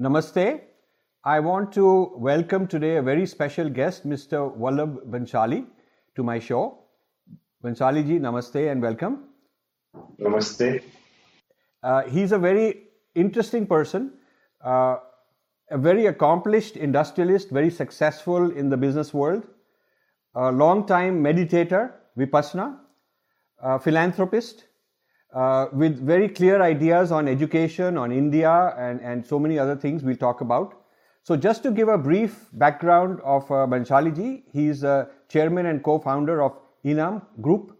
Namaste. I want to welcome today a very special guest, Mr. Vallabh Bhanshali, to my show. Bhanshali ji, namaste and welcome. Namaste. Uh, he's a very interesting person, uh, a very accomplished industrialist, very successful in the business world, a long time meditator, vipassana, a philanthropist, uh, with very clear ideas on education, on India, and, and so many other things we'll talk about. So, just to give a brief background of uh, Bhanshali ji, he's a chairman and co founder of Enam Group.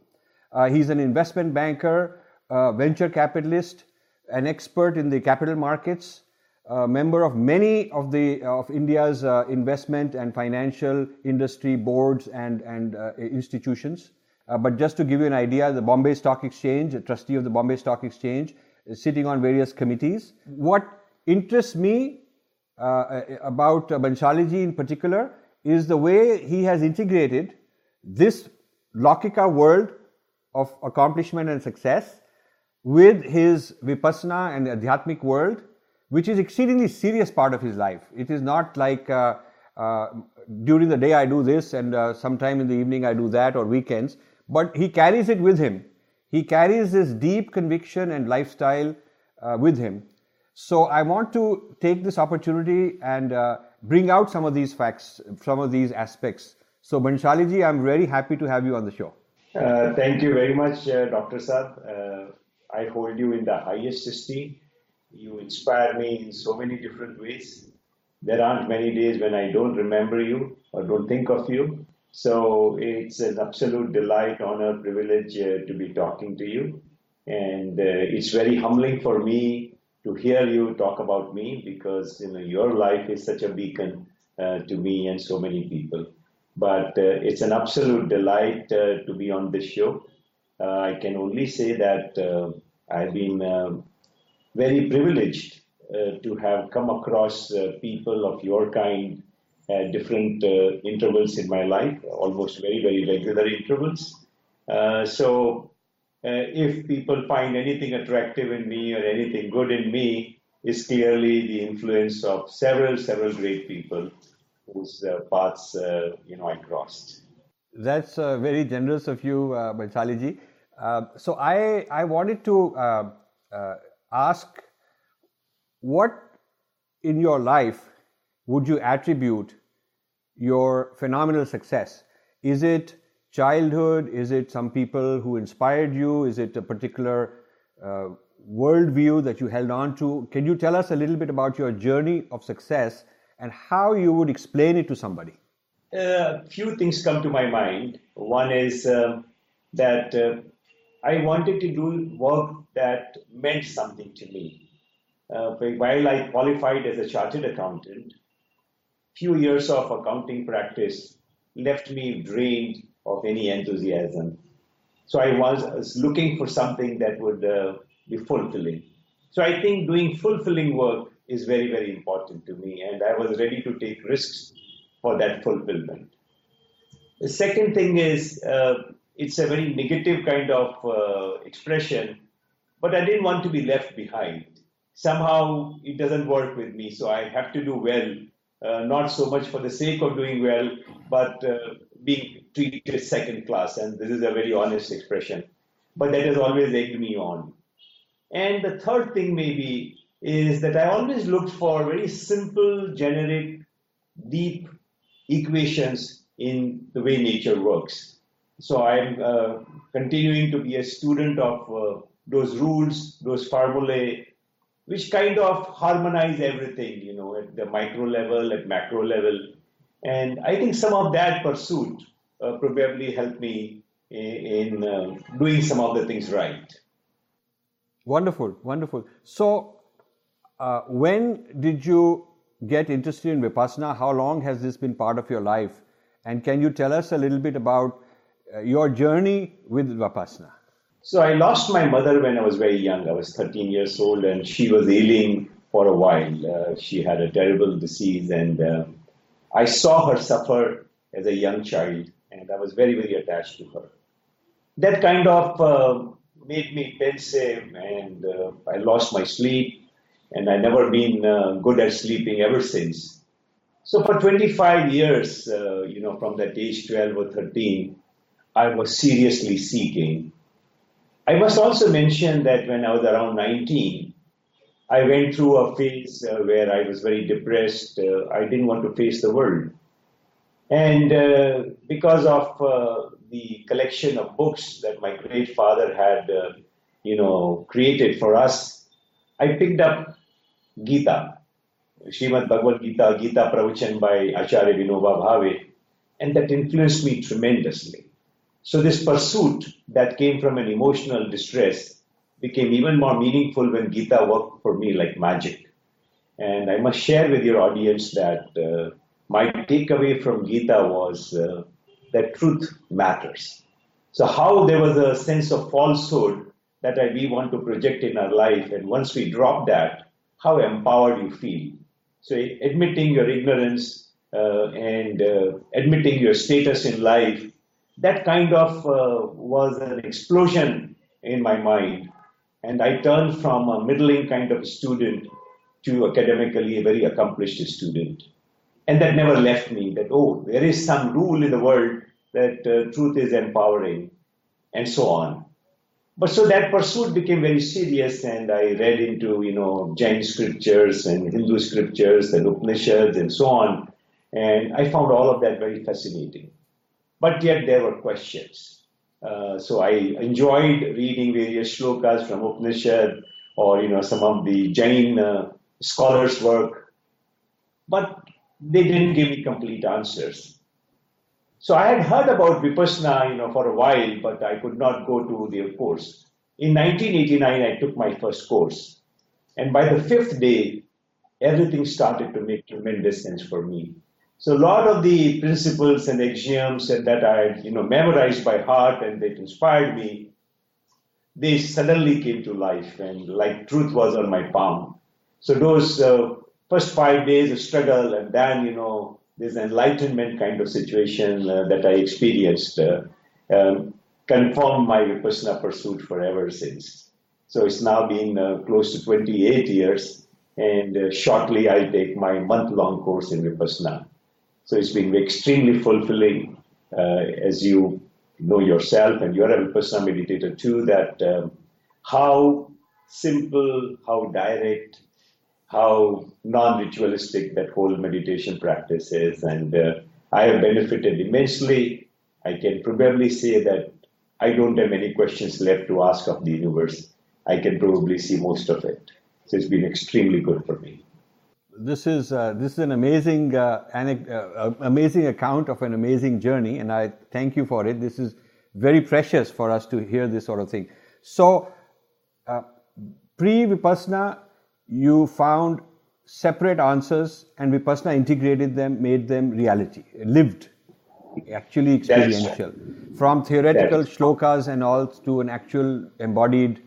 Uh, he's an investment banker, venture capitalist, an expert in the capital markets, a member of many of the of India's uh, investment and financial industry boards and and uh, institutions. Uh, but just to give you an idea, the Bombay Stock Exchange, a trustee of the Bombay Stock Exchange, is sitting on various committees. What interests me uh, about uh, Bhanshaliji in particular is the way he has integrated this Laukika world of accomplishment and success with his Vipassana and Adhyatmic world, which is exceedingly serious part of his life. It is not like uh, uh, during the day I do this and uh, sometime in the evening I do that or weekends but he carries it with him. He carries this deep conviction and lifestyle uh, with him. So I want to take this opportunity and uh, bring out some of these facts, some of these aspects. So Bhanshaliji, I'm very happy to have you on the show. Uh, thank you very much, uh, Dr. Saab. Uh, I hold you in the highest esteem. You inspire me in so many different ways. There aren't many days when I don't remember you or don't think of you. So it's an absolute delight, honor, privilege uh, to be talking to you. And uh, it's very humbling for me to hear you talk about me because you know your life is such a beacon uh, to me and so many people. But uh, it's an absolute delight uh, to be on this show. Uh, I can only say that I've been very privileged to have come across people of your kind at different uh, intervals in my life, almost very, very regular intervals. Uh, so uh, if people find anything attractive in me or anything good in me, is clearly the influence of several, several great people whose uh, paths, uh, you know, I crossed. That's uh, very generous of you, uh, Bhanshali so I, I wanted to ask what in your life would you attribute your phenomenal success? Is it childhood? Is it some people who inspired you? Is it a particular uh, worldview that you held on to? Can you tell us a little bit about your journey of success and how you would explain it to somebody? A uh, few things come to my mind. One is uh, that uh, I wanted to do work that meant something to me. Uh, while I qualified as a chartered accountant, few years of accounting practice left me drained of any enthusiasm. So I was looking for something that would uh, be fulfilling. So I think doing fulfilling work is very, very important to me, and I was ready to take risks for that fulfillment. The second thing is uh, it's a very negative kind of uh, expression, but I didn't want to be left behind. Somehow it doesn't work with me, so I have to do well uh, not so much for the sake of doing well, but uh, being treated second class. And this is a very honest expression. But that has always egged me on. And the third thing, maybe, is that I always looked for very simple, generic, deep equations in the way nature works. So I'm uh, continuing to be a student of uh, those rules, those formulae, which kind of harmonize everything, you know, at the micro level, at macro level. And I think some of that pursuit uh, probably helped me in, in uh, doing some of the things right. Wonderful, wonderful. So, uh, when did you get interested in Vipassana? How long has this been part of your life? And can you tell us a little bit about uh, your journey with Vipassana? So I lost my mother when I was very young. I was 13 years old, and she was ailing for a while. Uh, she had a terrible disease, and uh, I saw her suffer as a young child, and I was very, very attached to her. That kind of uh, made me pensive, and uh, I lost my sleep. and I've never been uh, good at sleeping ever since. So for 25 years, uh, you know, from that age 12 or 13, I was seriously seeking. I must also mention that when I was around 19, I went through a phase uh, where I was very depressed. Uh, I didn't want to face the world. And uh, because of uh, the collection of books that my great father had, uh, you know, created for us, I picked up Gita, Srimad Bhagavad Gita, Gita Pravachan by Acharya Vinoba Bhave, and that influenced me tremendously. So this pursuit that came from an emotional distress became even more meaningful when Gita worked for me like magic. And I must share with your audience that uh, my takeaway from Gita was uh, that truth matters. So how there was a sense of falsehood that we want to project in our life, and once we drop that, how empowered you feel. So admitting your ignorance uh, and uh, admitting your status in life, that kind of uh, was an explosion in my mind. And I turned from a middling kind of student to academically a very accomplished student. And that never left me that, oh, there is some rule in the world that uh, truth is empowering, and so on. But so that pursuit became very serious, and I read into you know Jain scriptures and Hindu scriptures and Upanishads and so on, and I found all of that very fascinating. But yet there were questions. Uh, so I enjoyed reading various shlokas from Upanishad or you know some of the Jain uh, scholars' work, but they didn't give me complete answers. So I had heard about Vipassana, you know, for a while, but I could not go to the course. In 1989, I took my first course. And by the fifth day, everything started to make tremendous sense for me. So a lot of the principles and axioms that I had, you know, memorized by heart and that inspired me, they suddenly came to life and like truth was on my palm. So those uh, first five days of struggle and then, you know, this enlightenment kind of situation uh, that I experienced uh, um, confirmed my Vipassana pursuit forever since. So it's now been uh, close to 28 years, and uh, shortly I'll take my month long course in Vipassana. So it's been extremely fulfilling uh, as you know yourself, and you're a Vipassana meditator too, that um, how simple, how direct, how non-ritualistic that whole meditation practice is, and uh, I have benefited immensely. I can probably say that I don't have any questions left to ask of the universe. I can probably see most of it. So it's been extremely good for me. This is uh, this is an amazing uh, uh, amazing account of an amazing journey, and I thank you for it. This is very precious for us to hear this sort of thing. So, uh, pre vipassana you found separate answers and Vipassana integrated them, made them reality, lived, actually experiential. From theoretical shlokas and all to an actual embodied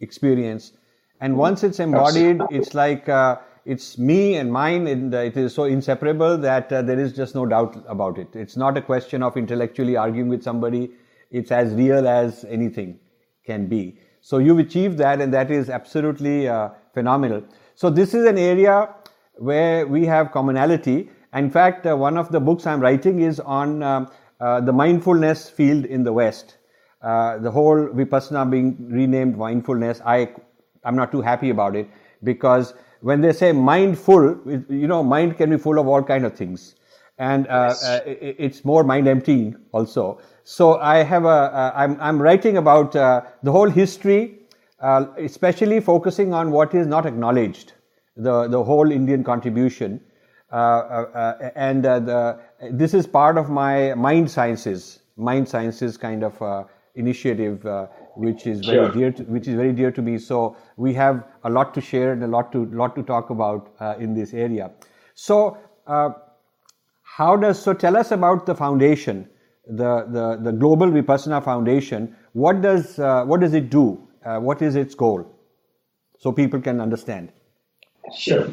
experience. And once it's embodied, it's like uh, it's me and mine, and uh, it is so inseparable that uh, there is just no doubt about it. It's not a question of intellectually arguing with somebody, it's as real as anything can be. So you've achieved that, and that is absolutely uh, phenomenal. So this is an area where we have commonality. In fact, uh, one of the books I'm writing is on um, uh, the mindfulness field in the West. Uh, the whole Vipassana being renamed mindfulness, I, I'm not too happy about it because when they say mindful, you know, mind can be full of all kind of things. And uh, yes. uh, it's more mind emptying also. So I have a, uh, I'm, I'm writing about uh, the whole history, uh, especially focusing on what is not acknowledged, the, the whole Indian contribution. Uh, and the, this is part of my mind sciences, mind sciences kind of initiative, which is very sure. dear, to, which is very dear to me. So we have a lot to share and a lot to lot to talk about in this area. So how does so? Tell us about the foundation the, the, the Global Vipassana Foundation, what does, uh, what does it do? Uh, what is its goal? So people can understand. Sure.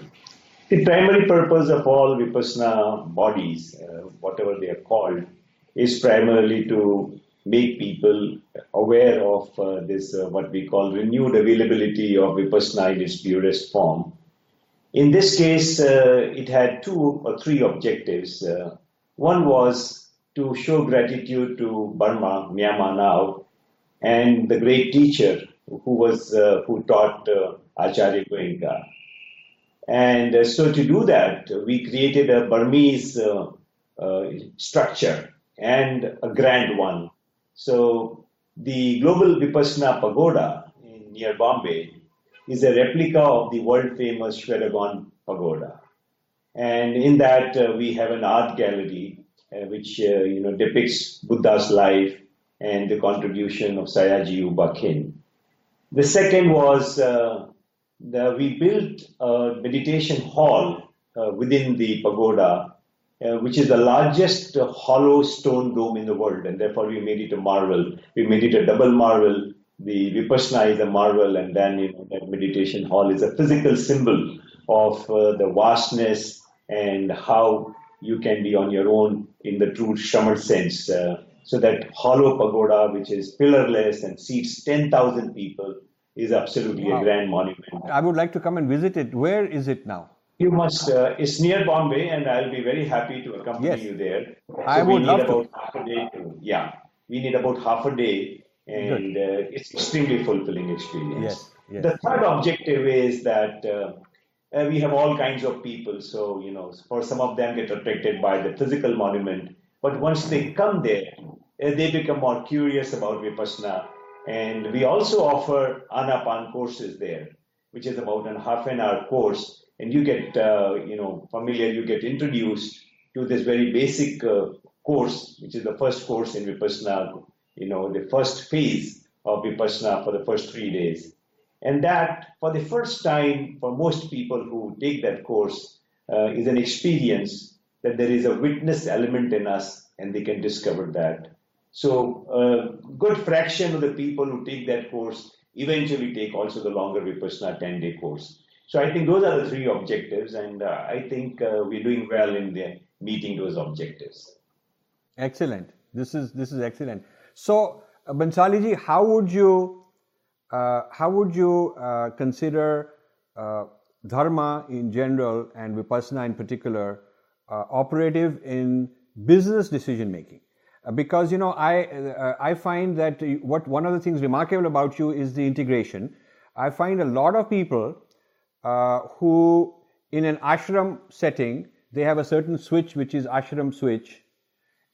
The primary purpose of all Vipassana bodies, uh, whatever they are called, is primarily to make people aware of uh, this, uh, what we call renewed availability of Vipassana in its purest form, In this case, uh, it had two or three objectives. Uh, one was to show gratitude to Burma, Myanmar now, and the great teacher who was uh, who taught uh, Acharya Goenka. And so to do that, we created a Burmese structure and a grand one. So the Global Vipassana Pagoda near Bombay is a replica of the world famous Shwedagon Pagoda. And in that, uh, we have an art gallery uh, which uh, you know depicts Buddha's life and the contribution of Sayagyi U Ba Khin. The second was uh, the, we built a meditation hall uh, within the pagoda, uh, which is the largest hollow stone dome in the world, and therefore we made it a marvel. We made it a double marvel the vipassana is a marvel, and then you know that meditation hall is a physical symbol of uh, the vastness and how you can be on your own in the true Shraman sense. Uh, so that hollow pagoda, which is pillarless and seats 10,000 people, is absolutely wow. a grand monument. I would like to come and visit it. Where is it now? You must. Uh, it's near Bombay, and I'll be very happy to accompany yes. you there. So I would love about to. Half a day to, yeah, we need about half a day and uh, it's extremely fulfilling experience. Yes, yes. The third objective is that uh, uh, we have all kinds of people. So you know, for some of them get attracted by the physical monument, but once they come there, uh, they become more curious about vipassana. And we also offer anapan courses there, which is about a half an hour course, and you get uh, you know familiar, you get introduced to this very basic uh, course, which is the first course in vipassana you know, the first phase of Vipassana for the first three days. And that, for the first time, for most people who take that course, uh, is an experience that there is a witness element in us and they can discover that. So, a uh, good fraction of the people who take that course eventually take also the longer Vipassana 10 day course. So, I think those are the three objectives, and uh, I think uh, we're doing well in the meeting those objectives. Excellent. This is this is excellent. So, uh, Bhanshali how would you uh, how would you uh, consider uh, dharma in general and vipassana in particular operative in business decision making? Because you know, I I find that what one of the things remarkable about you is the integration. I find a lot of people who in an ashram setting they have a certain switch which is ashram switch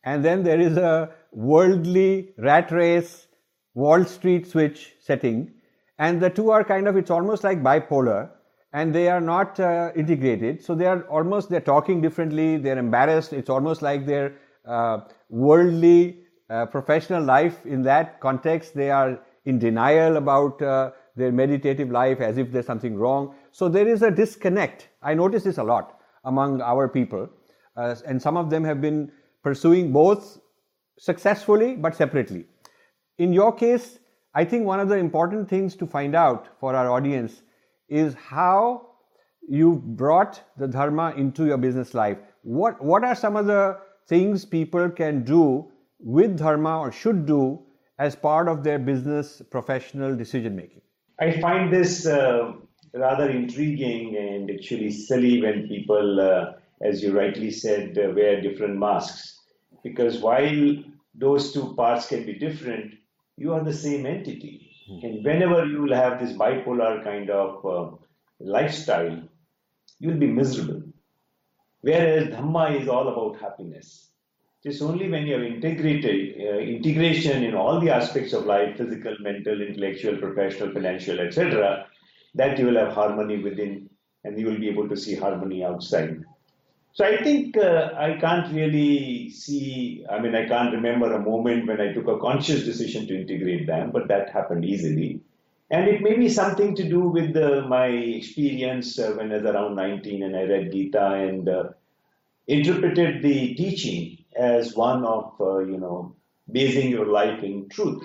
and then there is a worldly rat race Wall Street switch setting, and the two are kind of it's almost like bipolar, and they are not uh, integrated. So they are almost they're talking differently. They're embarrassed. It's almost like their uh, worldly uh, professional life in that context. They are in denial about uh, their meditative life as if there's something wrong. So there is a disconnect. I notice this a lot among our people, uh, and some of them have been pursuing both successfully but separately. In your case, I think one of the important things to find out for our audience is how you brought the dharma into your business life. What, what are some of the things people can do with dharma or should do as part of their business professional decision making? I find this uh, rather intriguing and actually silly when people uh, as you rightly said, uh, wear different masks. Because while those two parts can be different, you are the same entity. Mm-hmm. And whenever you will have this bipolar kind of uh, lifestyle, you'll be miserable. Whereas Dhamma is all about happiness. It's only when you have integrated uh, integration in all the aspects of life, physical, mental, intellectual, professional, financial, etc., that you will have harmony within and you will be able to see harmony outside. So I think uh, I can't really see, I mean, I can't remember a moment when I took a conscious decision to integrate them, but that happened easily. And it may be something to do with uh, my experience uh, when I was around 19 and I read Gita and uh, interpreted the teaching as one of, uh, you know, basing your life in truth.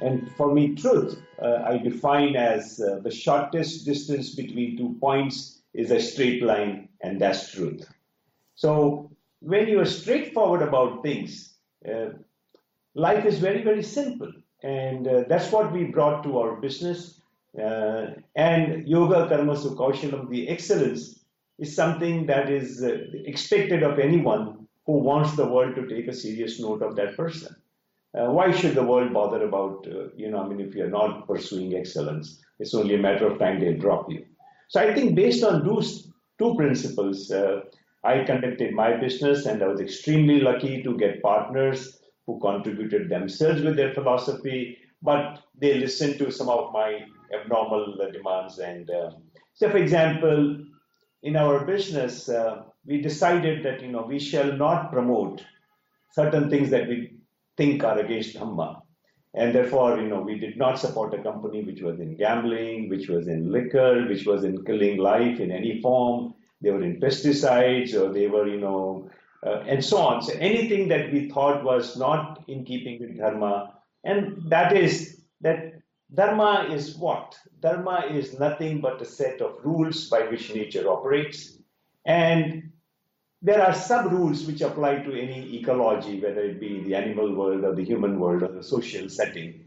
And for me, truth, uh, I define as the shortest distance between two points is a straight line, and that's truth. So when you are straightforward about things, uh, life is very, very simple. And uh, that's what we brought to our business. Uh, and yoga karma kaushalam, the excellence, is something that is uh, expected of anyone who wants the world to take a serious note of that person. Uh, why should the world bother about, uh, you know, I mean, if you're not pursuing excellence, it's only a matter of time they'll drop you. So I think based on those two principles, uh, I conducted my business and I was extremely lucky to get partners who contributed themselves with their philosophy, but they listened to some of my abnormal demands. And uh, so, for example, in our business, uh, we decided that you know we shall not promote certain things that we think are against Dhamma. And therefore, you know, we did not support a company which was in gambling, which was in liquor, which was in killing life in any form. They were in pesticides, or they were, you know, uh, and so on. So anything that we thought was not in keeping with dharma, and that is that dharma is what? Dharma is nothing but a set of rules by which nature operates, and there are sub rules which apply to any ecology, whether it be the animal world or the human world or the social setting.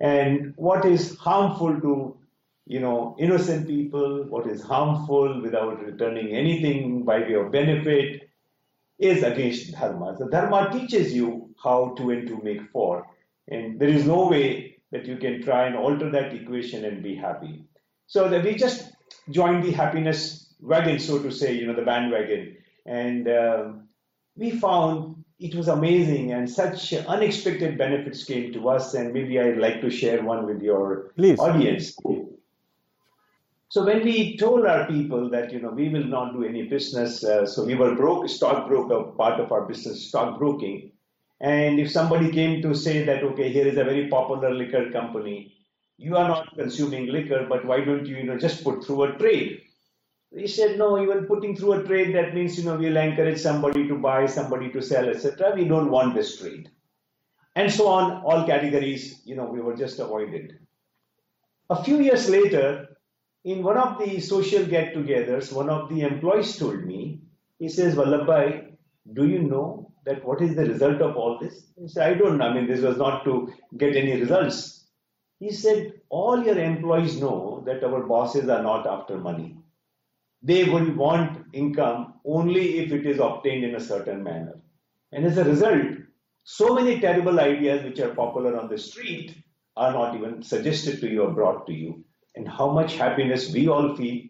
And what is harmful to you know innocent people, what is harmful without returning anything by way of benefit, is against dharma. The dharma teaches you how two and two make four, and there is no way that you can try and alter that equation and be happy. So that we just join the happiness wagon, so to say, you know, the bandwagon and uh, we found it was amazing and such unexpected benefits came to us. And maybe I'd like to share one with your Please. audience. So when we told our people that you know we will not do any business, uh, so we were broke stockbroker, part of our business stockbroking, and if somebody came to say that okay, here is a very popular liquor company, you are not consuming liquor, but why don't you you know just put through a trade? He said, no, even putting through a trade, that means, you know, we'll encourage somebody to buy, somebody to sell, etc. We don't want this trade. And so on, all categories, you know, we were just avoided. A few years later, in one of the social get-togethers, one of the employees told me, he says, Vallabhbhai, do you know that what is the result of all this? He said, I don't know. I mean, this was not to get any results. He said, all your employees know that our bosses are not after money they will want income only if it is obtained in a certain manner. And as a result, so many terrible ideas which are popular on the street are not even suggested to you or brought to you. And how much happiness we all feel.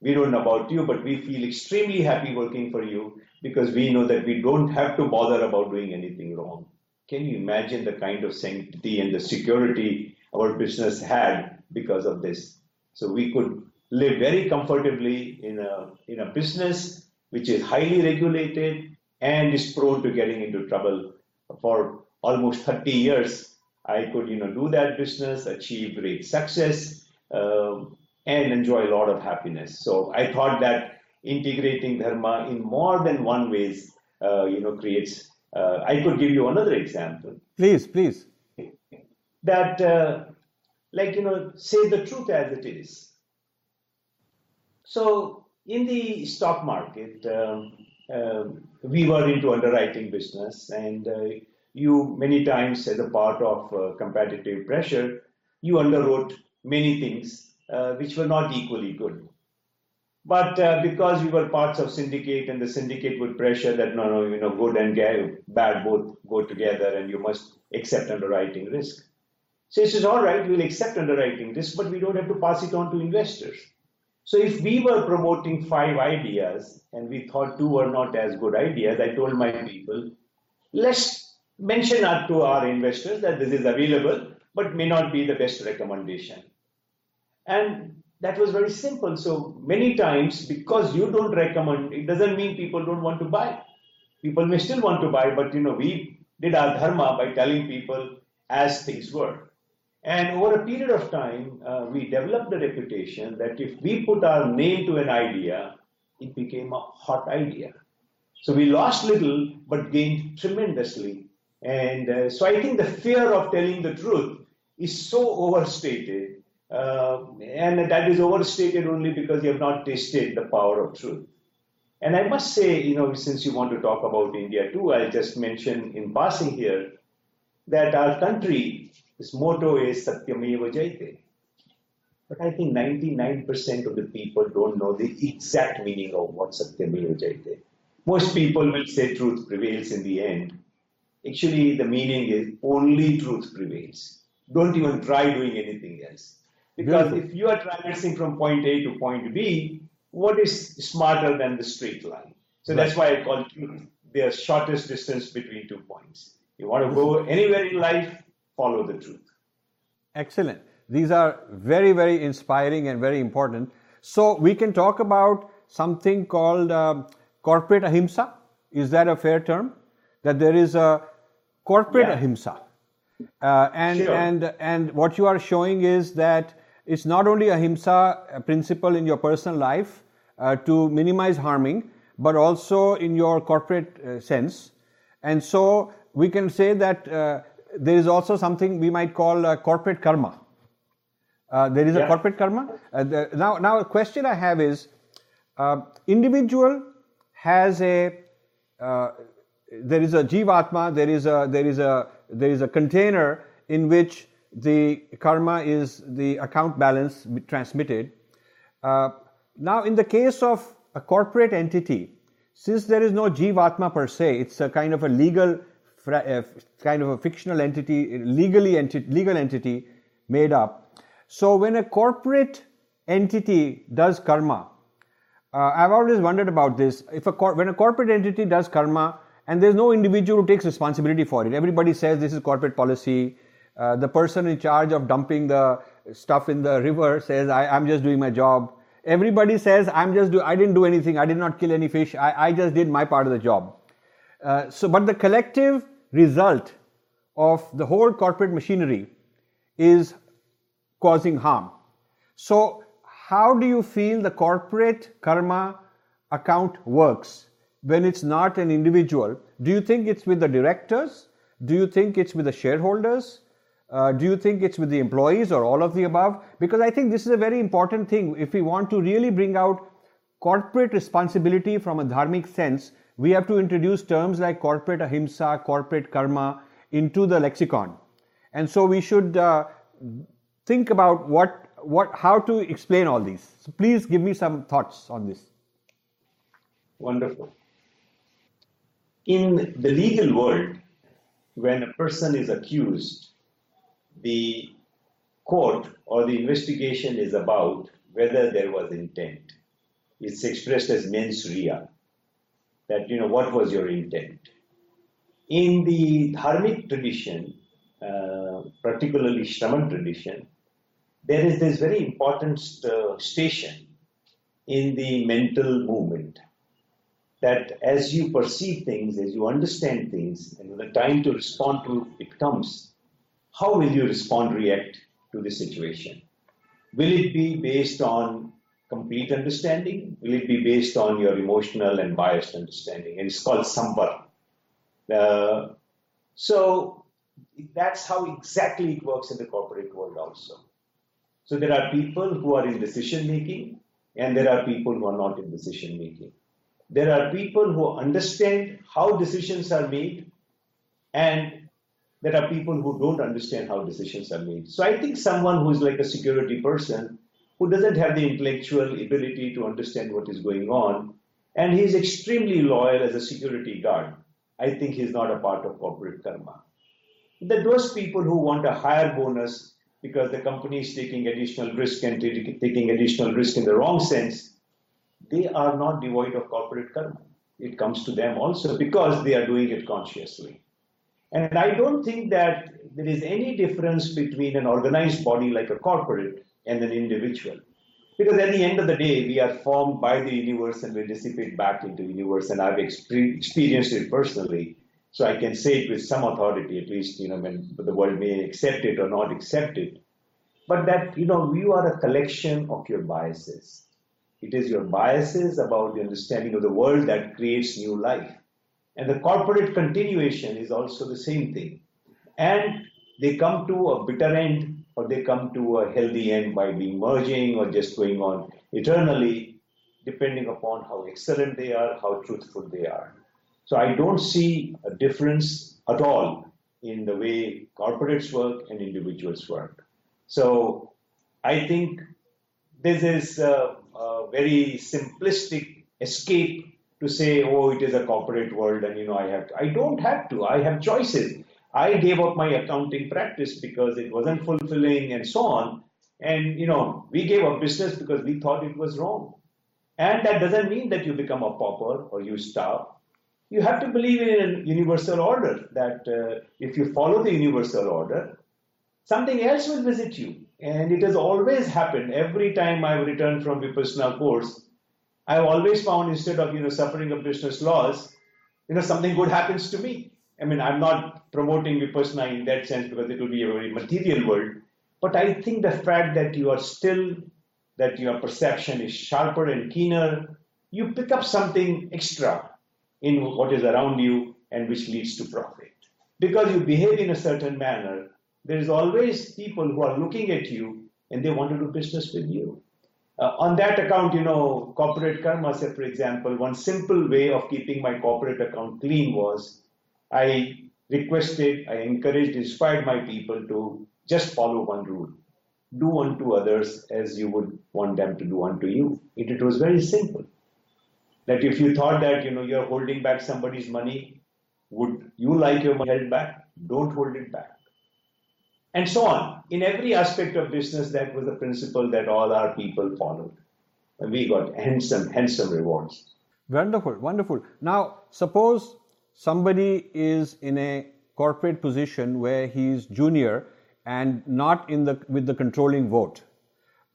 We don't know about you, but we feel extremely happy working for you because we know that we don't have to bother about doing anything wrong. Can you imagine the kind of sanctity and the security our business had because of this? So we could live very comfortably in a, in a business which is highly regulated and is prone to getting into trouble. For almost 30 years, I could you know, do that business, achieve great success, um, and enjoy a lot of happiness. So I thought that integrating dharma in more than one ways, uh, you know, creates. Uh, I could give you another example. Please, please. That, uh, like you know, say the truth as it is. So in the stock market, um, uh, we were into underwriting business, and uh, you many times, as a part of uh, competitive pressure, you underwrote many things uh, which were not equally good. But uh, because we were parts of syndicate, and the syndicate would pressure that no, no, you know, good and bad both go together, and you must accept underwriting risk. So it says, all right, we'll accept underwriting risk, but we don't have to pass it on to investors. So if we were promoting five ideas and we thought two were not as good ideas, I told my people, let's mention out to our investors that this is available, but may not be the best recommendation. And that was very simple. So many times, because you don't recommend, it doesn't mean people don't want to buy. People may still want to buy, but you know, we did our dharma by telling people as things were. And over a period of time, uh, we developed a reputation that if we put our name to an idea, it became a hot idea. So we lost little, but gained tremendously. And uh, so I think the fear of telling the truth is so overstated. Uh, and that is overstated only because you have not tasted the power of truth. And I must say, you know, since you want to talk about India too, I'll just mention in passing here that our country his motto is Satyameva Jayate. But I think 99% of the people don't know the exact meaning of what Satyameva Jayate. Most people will say truth prevails in the end. Actually, the meaning is only truth prevails. Don't even try doing anything else. Because Beautiful. if you are traversing from point A to point B, what is smarter than the straight line? So right. that's why I call truth the shortest distance between two points. You want to go anywhere in life, follow the truth. Excellent. These are very, very inspiring and very important. So we can talk about something called uh, corporate ahimsa. Is that a fair term? That there is a corporate yeah. ahimsa. Uh, and, sure. and, and what you are showing is that it's not only ahimsa principle in your personal life uh, to minimize harming, but also in your corporate uh, sense. And so we can say that uh, there is also something we might call uh, corporate karma. Uh, there is yeah. a corporate karma. Uh, the, now, now a question I have is, uh, individual has a there is a jivatma, there is a there is a there is a container in which the karma is the account balance transmitted. now, in the case of a corporate entity, since there is no Jivatma per se, it's a kind of a legal, uh, kind of a fictional entity, legally enti- legal entity made up. So when a corporate entity does karma, uh, I've always wondered about this. If a cor- when a corporate entity does karma and there's no individual who takes responsibility for it, everybody says this is corporate policy. Uh, the person in charge of dumping the stuff in the river says, I, I'm just doing my job everybody says i'm just do i didn't do anything i did not kill any fish i, I just did my part of the job uh, so but the collective result of the whole corporate machinery is causing harm so how do you feel the corporate karma account works when it's not an individual do you think it's with the directors do you think it's with the shareholders uh, do you think it's with the employees or all of the above? Because I think this is a very important thing. If we want to really bring out corporate responsibility from a dharmic sense, we have to introduce terms like corporate ahimsa, corporate karma into the lexicon. And so we should uh, think about what, what, how to explain all these. So please give me some thoughts on this. Wonderful. In the legal world, when a person is accused, the court or the investigation is about whether there was intent. It's expressed as mens rea, that, you know, what was your intent? In the dharmic tradition, uh, particularly Shraman tradition, there is this very important uh, station in the mental movement that as you perceive things, as you understand things, and the time to respond to it comes, how will you respond, react to the situation? Will it be based on complete understanding? Will it be based on your emotional and biased understanding? And it's called sambar. Uh, so that's how exactly it works in the corporate world also. So there are people who are in decision making and there are people who are not in decision making. There are people who understand how decisions are made and there are people who don't understand how decisions are made. So I think someone who is like a security person who doesn't have the intellectual ability to understand what is going on, and he's extremely loyal as a security guard, I think he's not a part of corporate karma. That those people who want a higher bonus because the company is taking additional risk and taking additional risk in the wrong sense, they are not devoid of corporate karma. It comes to them also because they are doing it consciously. And I don't think that there is any difference between an organized body like a corporate and an individual. Because at the end of the day, we are formed by the universe and we dissipate back into universe. And I've experienced it personally. So I can say it with some authority, at least, you know, when the world may accept it or not accept it. But that, you know, you are a collection of your biases. It is your biases about the understanding of the world that creates new life. And the corporate continuation is also the same thing. And they come to a bitter end or they come to a healthy end by being merging or just going on eternally, depending upon how excellent they are, how truthful they are. So I don't see a difference at all in the way corporates work and individuals work. So I think this is a, a very simplistic escape to say, oh, it is a corporate world and you know I have to. I don't have to. I have choices. I gave up my accounting practice because it wasn't fulfilling and so on. And you know, we gave up business because we thought it was wrong. And that doesn't mean that you become a pauper or you starve. You have to believe in a universal order that uh, if you follow the universal order, something else will visit you. And it has always happened. Every time I've returned from Vipassana course, I've always found instead of you know suffering a business loss, you know something good happens to me. I mean, I'm not promoting Vipassana in that sense because it will be a very material world. But I think the fact that you are still, that your perception is sharper and keener, you pick up something extra in what is around you and which leads to profit. Because you behave in a certain manner, there is always people who are looking at you and they want to do business with you. Uh, on that account, you know, corporate karma, say for example, one simple way of keeping my corporate account clean was I requested, I encouraged, inspired my people to just follow one rule. Do unto others as you would want them to do unto you. It, it was very simple. That if you thought that, you know, you're holding back somebody's money, would you like your money held back? Don't hold it back. And so on. In every aspect of business, that was the principle that all our people followed. And we got handsome, handsome rewards. Wonderful, wonderful. Now, suppose somebody is in a corporate position where he's junior and not in the with the controlling vote.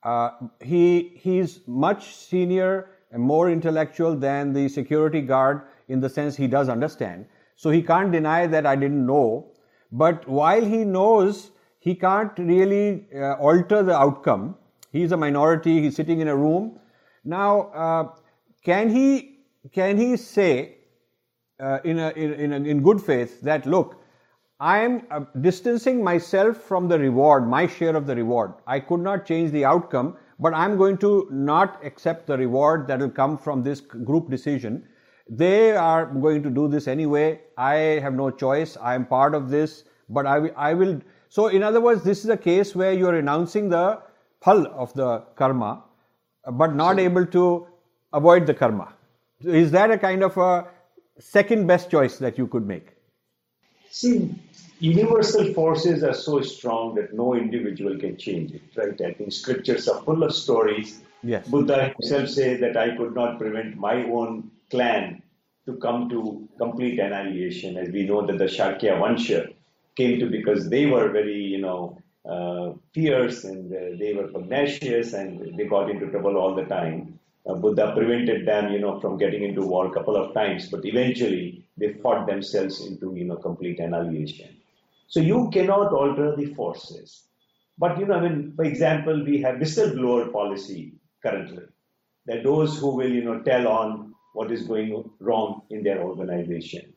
Uh, he he's much senior and more intellectual than the security guard in the sense he does understand. So he can't deny that I didn't know. But while he knows, he can't really uh, alter the outcome. He's a minority. He's sitting in a room. Now, uh, can he can he say uh, in, a, in, a, in good faith that look, I am uh, distancing myself from the reward, my share of the reward. I could not change the outcome, but I'm going to not accept the reward that will come from this group decision. They are going to do this anyway. I have no choice. I am part of this, but I, I will. So, in other words, this is a case where you are renouncing the phal of the karma, but not able to avoid the karma. Is that a kind of a second best choice that you could make? See, universal forces are so strong that no individual can change it, right? I think scriptures are full of stories. Yes. Buddha himself said that I could not prevent my own clan to come to complete annihilation, as we know that the Shakya Vansha came to because they were very, you know, uh, fierce and uh, they were pugnacious and they got into trouble all the time uh, Buddha prevented them, you know, from getting into war a couple of times, but eventually they fought themselves into, you know, complete annihilation. So you cannot alter the forces. But, you know, I mean, for example, we have whistleblower policy currently. That those who will, you know, tell on what is going wrong in their organization.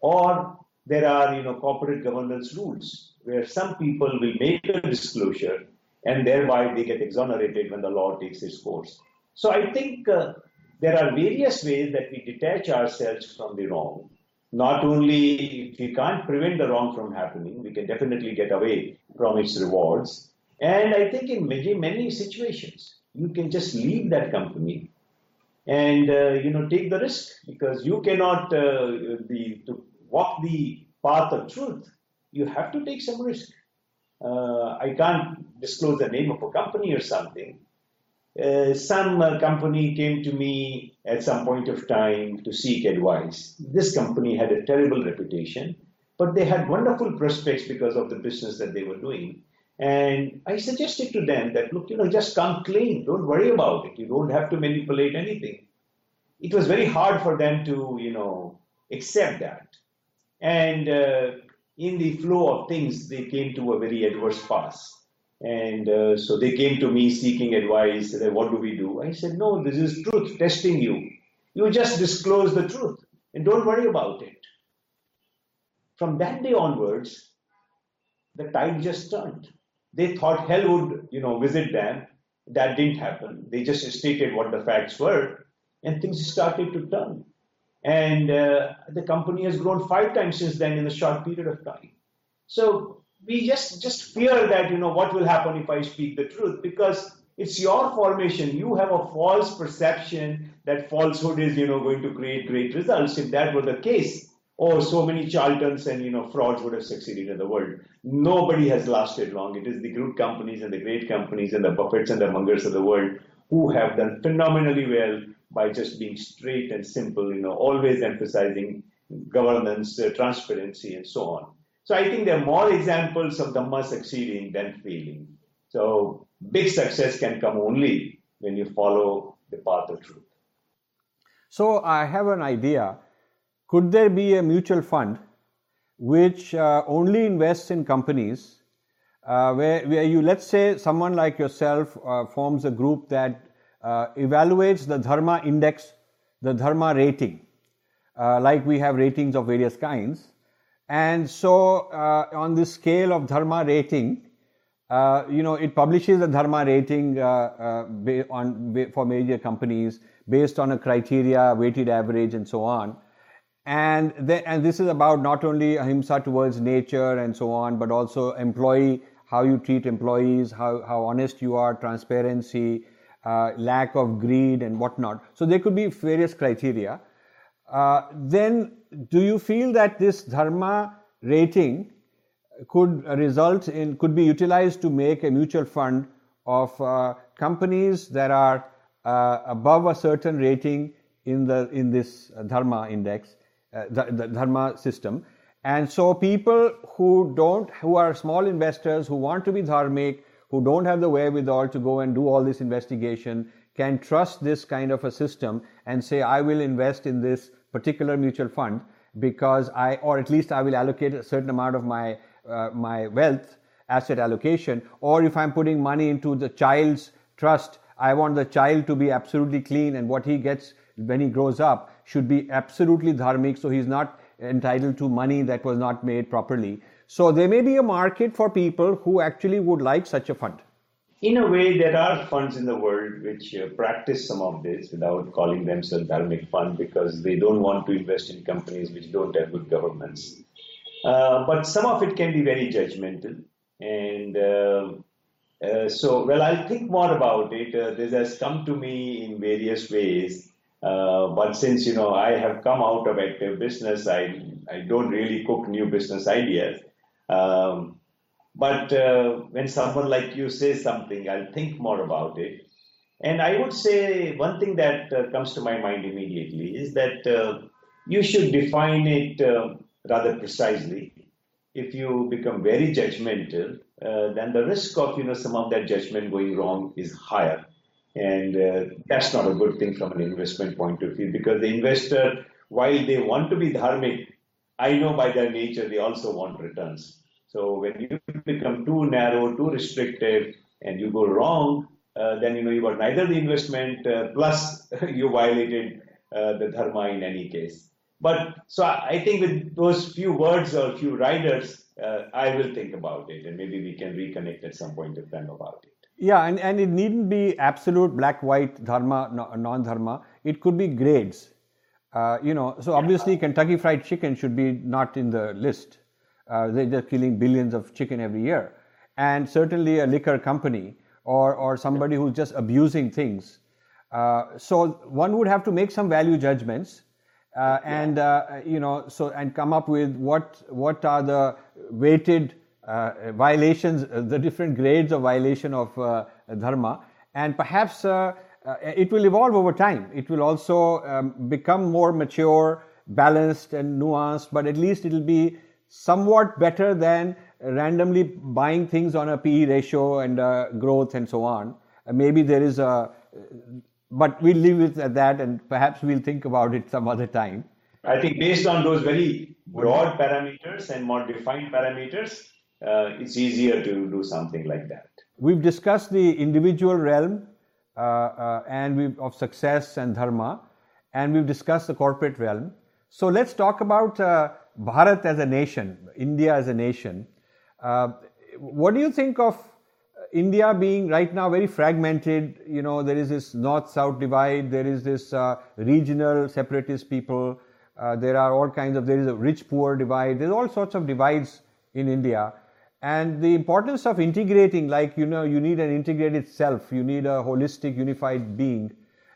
Or there are, you know, corporate governance rules where some people will make a disclosure and thereby they get exonerated when the law takes its course. So I think uh, there are various ways that we detach ourselves from the wrong. Not only if we can't prevent the wrong from happening, we can definitely get away from its rewards. And I think in many, many situations, you can just leave that company and uh, you know take the risk because you cannot uh, to walk the path of truth. You have to take some risk. Uh, I can't disclose the name of a company or something, uh, some uh, company came to me at some point of time to seek advice. This company had a terrible reputation, but they had wonderful prospects because of the business that they were doing. And I suggested to them that, look, you know, just come clean. Don't worry about it. You don't have to manipulate anything. It was very hard for them to, you know, accept that. And uh, in the flow of things, they came to a very adverse pass. And uh, so they came to me seeking advice. Said, what do we do? I said, no, this is truth testing you. You just disclose the truth and don't worry about it. From that day onwards, the tide just turned. They thought hell would, you know, visit them. That didn't happen. They just stated what the facts were, and things started to turn. And uh, the company has grown five times since then in a short period of time. So we just just fear that you know what will happen if I speak the truth because It's your formation. You have a false perception that falsehood is, you know, going to create great results. If that were the case, oh, so many charlatans and you know frauds would have succeeded in the world. Nobody has lasted long. It is the good companies and the great companies and the Buffetts and the Mungers of the world who have done phenomenally well by just being straight and simple. You know, always emphasizing governance, uh, transparency, and so on. So I think there are more examples of Dhamma succeeding than failing. So big success can come only when you follow the path of truth. So I have an idea could there be a mutual fund which uh, only invests in companies uh, where, where you, let's say, someone like yourself uh, forms a group that uh, evaluates the Dharma index, the Dharma rating, uh, like we have ratings of various kinds. And so, uh, on the scale of Dharma rating, you know, it publishes a Dharma rating on, for major companies based on a criteria, weighted average, and so on. And the, and this is about not only ahimsa towards nature and so on but also employee how you treat employees how, how honest you are transparency uh, lack of greed and whatnot. So there could be various criteria uh, then do you feel that this dharma rating could result in could be utilized to make a mutual fund of uh, companies that are uh, above a certain rating in the in this dharma index uh, the, the dharma system. And so people who don't, who are small investors, who want to be dharmic, who don't have the wherewithal to go and do all this investigation, can trust this kind of a system and say, I will invest in this particular mutual fund because I, or at least I will allocate a certain amount of my, uh, my wealth, asset allocation, or if I'm putting money into the child's trust, I want the child to be absolutely clean and what he gets when he grows up should be absolutely dharmic, so he's not entitled to money that was not made properly. So there may be a market for people who actually would like such a fund. In a way, there are funds in the world which uh, practice some of this without calling themselves dharmic fund because they don't want to invest in companies which don't have good governments. Uh, but some of it can be very judgmental. And uh, uh so, well, I'll think more about it. Uh, this has come to me in various ways. Uh, but since you know I have come out of active business, I I don't really cook new business ideas. Um, but uh, when someone like you says something, I'll think more about it. And I would say one thing that uh, comes to my mind immediately is that uh, you should define it uh, rather precisely. If you become very judgmental, then the risk of you know some of that judgment going wrong is higher. And uh, that's not a good thing from an investment point of view because the investor, while they want to be dharmic, I know by their nature they also want returns. So when you become too narrow, too restrictive, and you go wrong, uh, then you know you got neither the investment uh, plus you violated uh, the dharma in any case. But so I think with those few words or few riders, uh, I will think about it, and maybe we can reconnect at some point of time about it. Yeah, and, and it needn't be absolute black white dharma, non dharma. It could be grades. Uh, you know, so obviously Kentucky Fried Chicken should be not in the list. Uh, they're just killing billions of chicken every year. And certainly a liquor company or, or somebody who's just abusing things. Uh, so one would have to make some value judgments. Uh, and uh, you know so and come up with what what are the weighted uh, violations, uh, the different grades of violation of uh, dharma, and perhaps it will evolve over time. It will also um, become more mature, balanced, and nuanced, but at least it will be somewhat better than randomly buying things on a PE ratio and uh, growth and so on. Uh, maybe there is a, but we'll leave it at that and perhaps we'll think about it some other time. I think based on those very broad parameters and more defined parameters, uh, it's easier to do something like that. We've discussed the individual realm uh, uh, and we of success and dharma, and we've discussed the corporate realm. So let's talk about uh, Bharat as a nation, India as a nation. Uh, what do you think of India being right now very fragmented? You know, there is this north-south divide. There is this uh, regional separatist people. there are all kinds of there is a rich-poor divide. There's all sorts of divides in India. and the importance of integrating like you know you need an integrated self you need a holistic unified being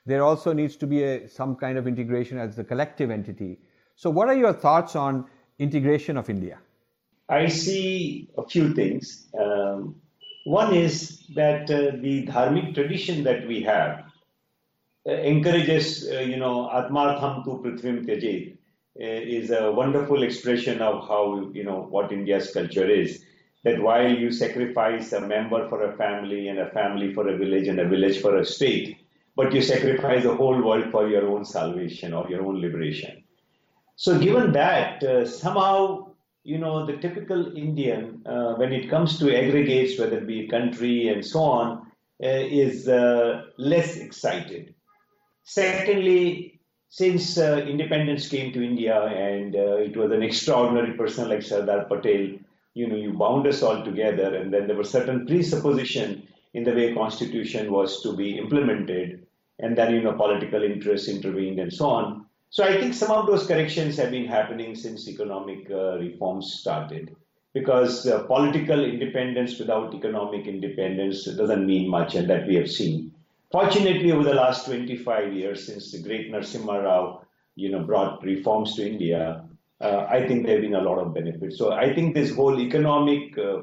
there also needs to be a, some kind of integration as the collective entity so what are your thoughts on integration of india i see a few things um, one is that uh, the dharmic tradition that we have uh, encourages, uh, you know, atmartham tu prithvim tyajet uh, is a wonderful expression of how, you know, what India's culture is. That while you sacrifice a member for a family and a family for a village and a village for a state, but you sacrifice the whole world for your own salvation or your own liberation. So given that, uh, somehow you know, the typical Indian, uh, when it comes to aggregates, whether it be country and so on, uh, is uh, less excited. Secondly, since uh, independence came to India and it was an extraordinary person like Sardar Patel, you know, you bound us all together, and then there were certain presupposition in the way constitution was to be implemented, and then you know political interests intervened and so on. So I think some of those corrections have been happening since economic uh, reforms started. Because uh, political independence without economic independence doesn't mean much, and that we have seen. Fortunately, over the last 25 years, since the great Narasimha Rao, you know, brought reforms to India, uh, I think there have been a lot of benefits. So I think this whole economic uh,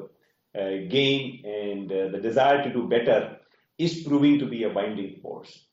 uh, gain and uh, the desire to do better is proving to be a binding force.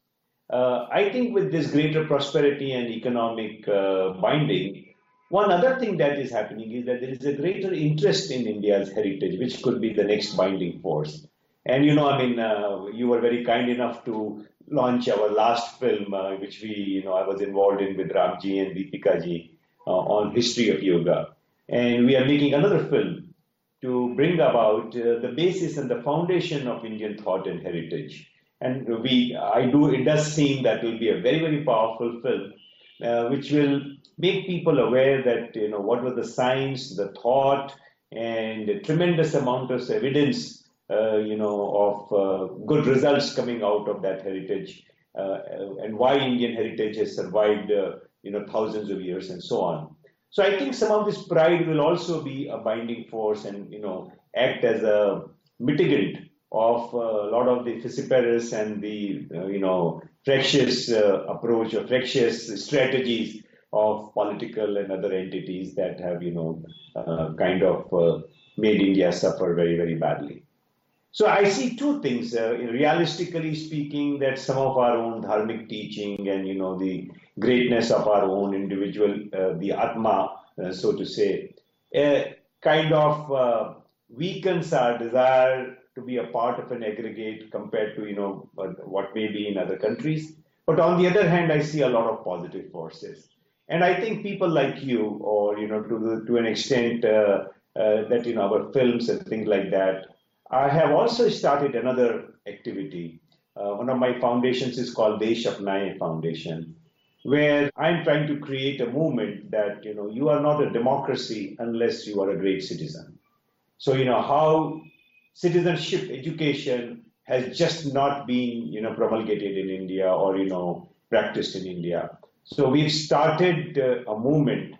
Uh, I think with this greater prosperity and economic uh, binding, one other thing that is happening is that there is a greater interest in India's heritage, which could be the next binding force. And you know, I mean, uh, you were very kind enough to launch our last film, uh, which we, you know, I was involved in with Ramji and Deepika ji uh, on history of yoga. And we are making another film to bring about uh, the basis and the foundation of Indian thought and heritage and we I do it does seem that will be a very very powerful film, uh, which will make people aware that you know what were the science, the thought, and a tremendous amount of evidence, uh, you know, of uh, good results coming out of that heritage, uh, and why Indian heritage has survived, uh, you know, thousands of years and so on. So I think some of this pride will also be a binding force and you know act as a mitigant of uh, a lot of the fissiparous and the uh, you know fractious uh, approach or fractious strategies of political and other entities that have you know kind of made India suffer very very badly. So I see two things. Uh, realistically speaking, that some of our own dharmic teaching and you know the greatness of our own individual, uh, the atma, uh, so to say, kind of weakens our desire to be a part of an aggregate compared to you know what may be in other countries. But on the other hand, I see a lot of positive forces, and I think people like you, or you know, to the, to an extent uh, uh, that in our films and things like that, I have also started another activity. Uh, one of my foundations is called Desh Apnaye Foundation, where I'm trying to create a movement that you know you are not a democracy unless you are a great citizen. So you know how citizenship education has just not been, you know, promulgated in India or, you know, practiced in India. So we've started uh, a movement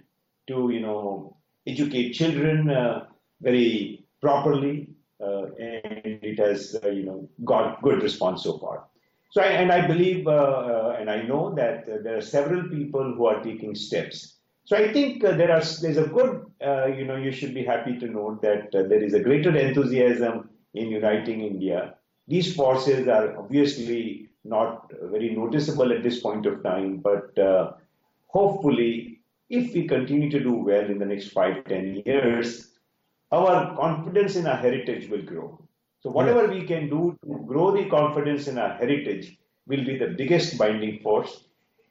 to, you know, educate children uh, very properly, uh, and it has, uh, you know, got good response so far. So, I, and I believe, uh, uh, and I know that there are several people who are taking steps. So I think uh, there are there's a good uh, you know you should be happy to note that uh, there is a greater enthusiasm in uniting India. These forces are obviously not very noticeable at this point of time, but uh, hopefully, if we continue to do well in the next five ten years, our confidence in our heritage will grow. So whatever we can do to grow the confidence in our heritage will be the biggest binding force.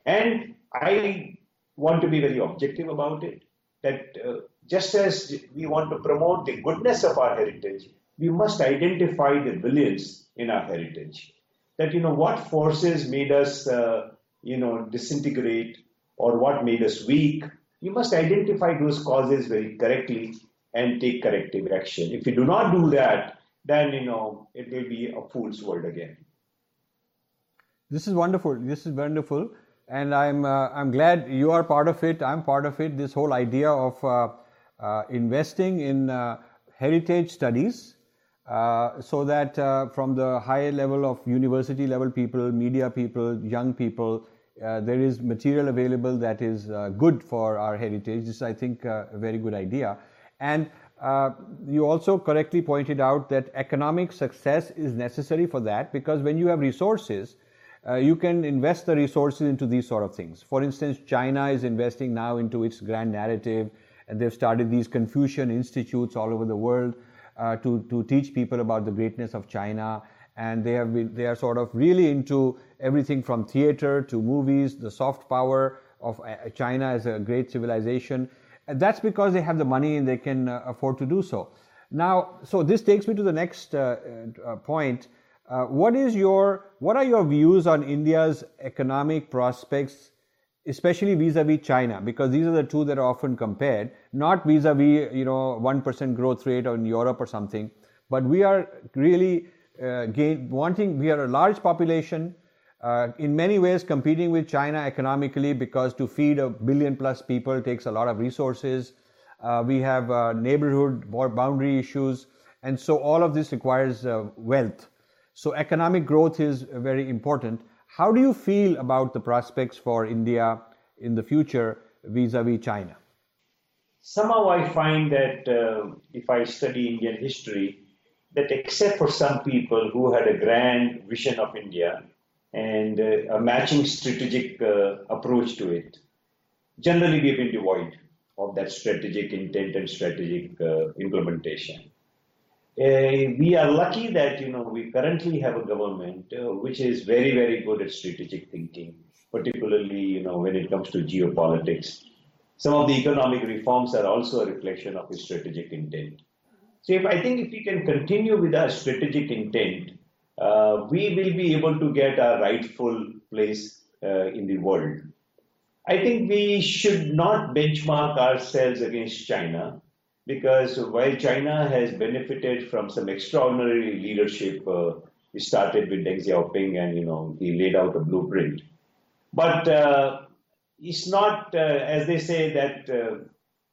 And I want to be very objective about it. That uh, just as we want to promote the goodness of our heritage, we must identify the villains in our heritage. That, you know, what forces made us, uh, you know, disintegrate or what made us weak. You must identify those causes very correctly and take corrective action. If you do not do that, then, you know, it will be a fool's world again. This is wonderful. This is wonderful and I'm uh, I'm glad you are part of it. I'm part of it. This whole idea of uh, uh, investing in uh, heritage studies uh, so that uh, from the higher level of university level people, media people, young people, there is material available that is good for our heritage. This is, I think, a very good idea. And you also correctly pointed out that economic success is necessary for that because when you have resources, you can invest the resources into these sort of things. For instance, China is investing now into its grand narrative, and they've started these Confucian institutes all over the world uh, to, to teach people about the greatness of China. And they have been, they are sort of really into everything from theater to movies, the soft power of uh, China as a great civilization. And that's because they have the money and they can uh, afford to do so. Now, so this takes me to the next uh, uh point. Uh, what is your, what are your views on India's economic prospects especially vis-a-vis China, because these are the two that are often compared, not vis-a-vis, you know, 1% growth rate in Europe or something, but we are really uh, gain, wanting, we are a large population, uh, in many ways competing with China economically because to feed a billion plus people takes a lot of resources. Uh, we have uh, neighborhood boundary issues, and so all of this requires wealth. So economic growth is very important. How do you feel about the prospects for India in the future vis-a-vis China? Somehow I find that uh, if I study Indian history, that except for some people who had a grand vision of India and uh, a matching strategic uh, approach to it, generally we have been devoid of that strategic intent and strategic uh, implementation. Uh, we are lucky that you know we currently have a government uh, which is very very good at strategic thinking, particularly you know when it comes to geopolitics. Some of the economic reforms are also a reflection of his strategic intent. So if I think if we can continue with our strategic intent, uh, we will be able to get our rightful place in the world. I think we should not benchmark ourselves against China because while China has benefited from some extraordinary leadership, uh, we started with Deng Xiaoping and you know he laid out a blueprint. But uh, it's not, uh, as they say, that uh,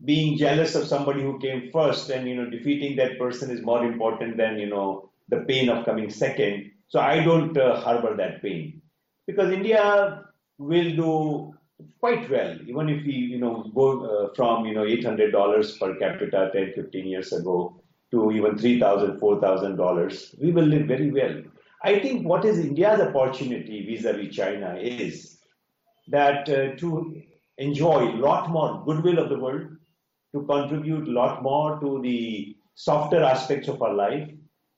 being jealous of somebody who came first and you know defeating that person is more important than you know the pain of coming second. So I don't uh, harbor that pain because India will do quite well, even if we, you know, go uh, from, you know, $800 per capita 10, 15 years ago to even $3,000, $4,000, we will live very well. I think what is India's opportunity vis-a-vis China is that uh, to enjoy a lot more goodwill of the world, to contribute a lot more to the softer aspects of our life,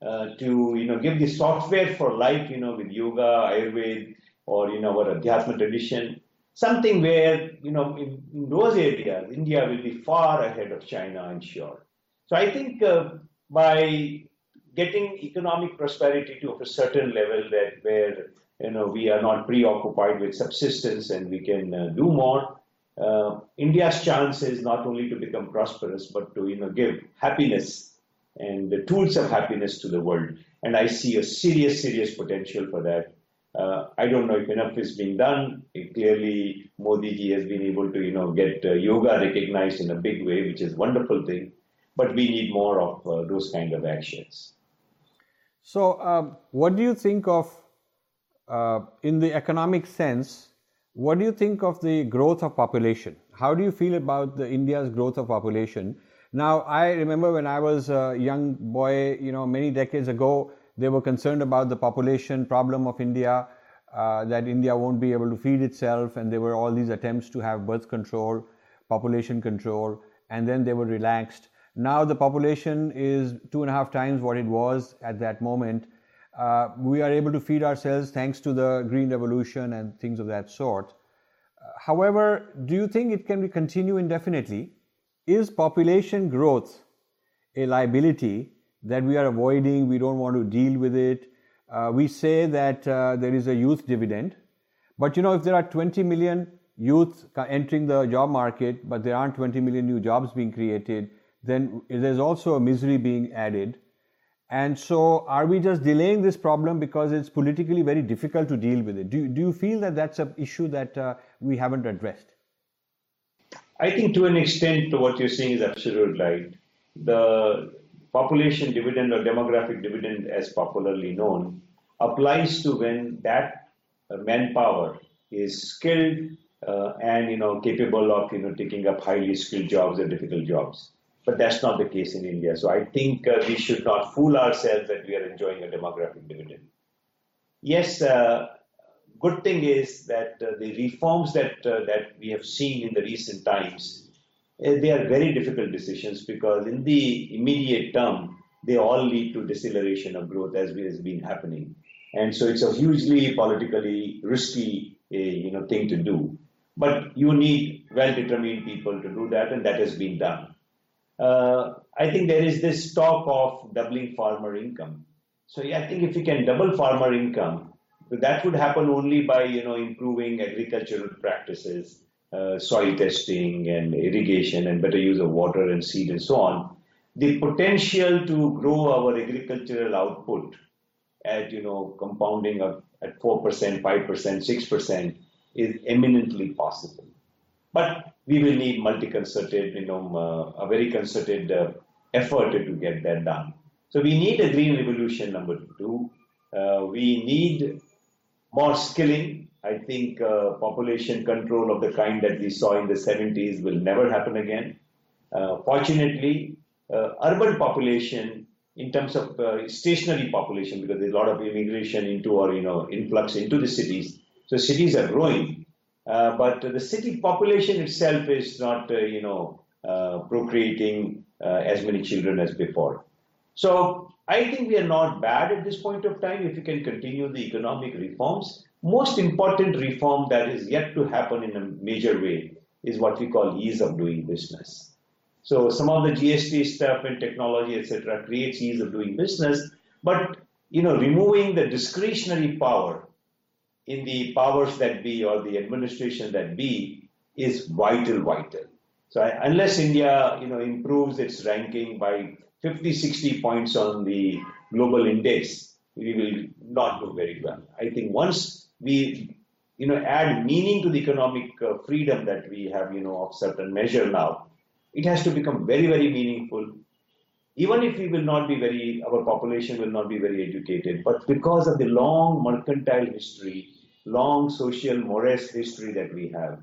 uh, to you know give the software for life, you know, with yoga, Ayurveda, or you know our Adhyatma tradition, something where, you know, in, in, those areas, India will be far ahead of China, I'm sure. So I think uh, by getting economic prosperity to a certain level that where, you know, we are not preoccupied with subsistence and we can uh, do more, uh, India's chance is not only to become prosperous, but to, you know, give happiness and the tools of happiness to the world. And I see a serious, serious potential for that uh, I don't know if enough is being done. It clearly, Modi ji has been able to, you know, get uh, yoga recognized in a big way, which is a wonderful thing. But we need more of uh, those kind of actions. So, um, what do you think of, uh, in the economic sense, what do you think of the growth of population? How do you feel about the India's growth of population? Now, I remember when I was a young boy, you know, many decades ago, they were concerned about the population problem of India, uh, that India won't be able to feed itself, and there were all these attempts to have birth control, population control, and then they were relaxed. Now the population is two and a half times what it was at that moment. Uh, we are able to feed ourselves thanks to the green revolution and things of that sort. Uh, however, do you think it can continue indefinitely? Is population growth a liability that we are avoiding, we don't want to deal with it. Uh, we say that uh, there is a youth dividend, but you know, if there are 20 million youth entering the job market, but there aren't 20 million new jobs being created, then there's also a misery being added. And so, are we just delaying this problem because it's politically very difficult to deal with it? Do, do you feel that that's an issue that uh, we haven't addressed? I think to an extent, what you're saying is absolutely right. The population dividend or demographic dividend, as popularly known, applies to when that manpower is skilled uh, and you know capable of you know taking up highly skilled jobs or difficult jobs. But that's not the case in India. So I think uh, we should not fool ourselves that we are enjoying a demographic dividend. Yes, uh, good thing is that uh, the reforms that uh, that we have seen in the recent times they are very difficult decisions because in the immediate term they all lead to deceleration of growth as has been happening. And so it's a hugely politically risky uh, you know thing to do. But you need well determined people to do that and that has been done. Uh, i think there is this talk of doubling farmer income. So yeah, i think if we can double farmer income that would happen only by you know improving agricultural practices uh, soil testing and irrigation and better use of water and seed and so on the potential to grow our agricultural output at you know compounding of, at 4%, 5%, 6% is eminently possible. But we will need multi-concerted, you know, uh, a very concerted uh, effort to get that done. So we need a green revolution, number two. Uh, we need more skilling. I think uh, population control of the kind that we saw in the 70s will never happen again. Uh, fortunately, uh, urban population in terms of uh, stationary population because there's a lot of immigration into or you know influx into the cities. So cities are growing, uh, but the city population itself is not uh, you know procreating as many children as before. So I think we are not bad at this point of time if we can continue the economic reforms. Most important reform that is yet to happen in a major way is what we call ease of doing business. So some of the GST stuff and technology, etc., creates ease of doing business. But you know, removing the discretionary power in the powers that be or the administration that be is vital, vital. So unless India, you know, improves its ranking by 50, 60 points on the global index, we will not do very well. I think once we, you know, add meaning to the economic uh, freedom that we have, you know, of certain measure now, it has to become very, very meaningful. Even if we will not be very, our population will not be very educated, but because of the long mercantile history, long social morose history that we have,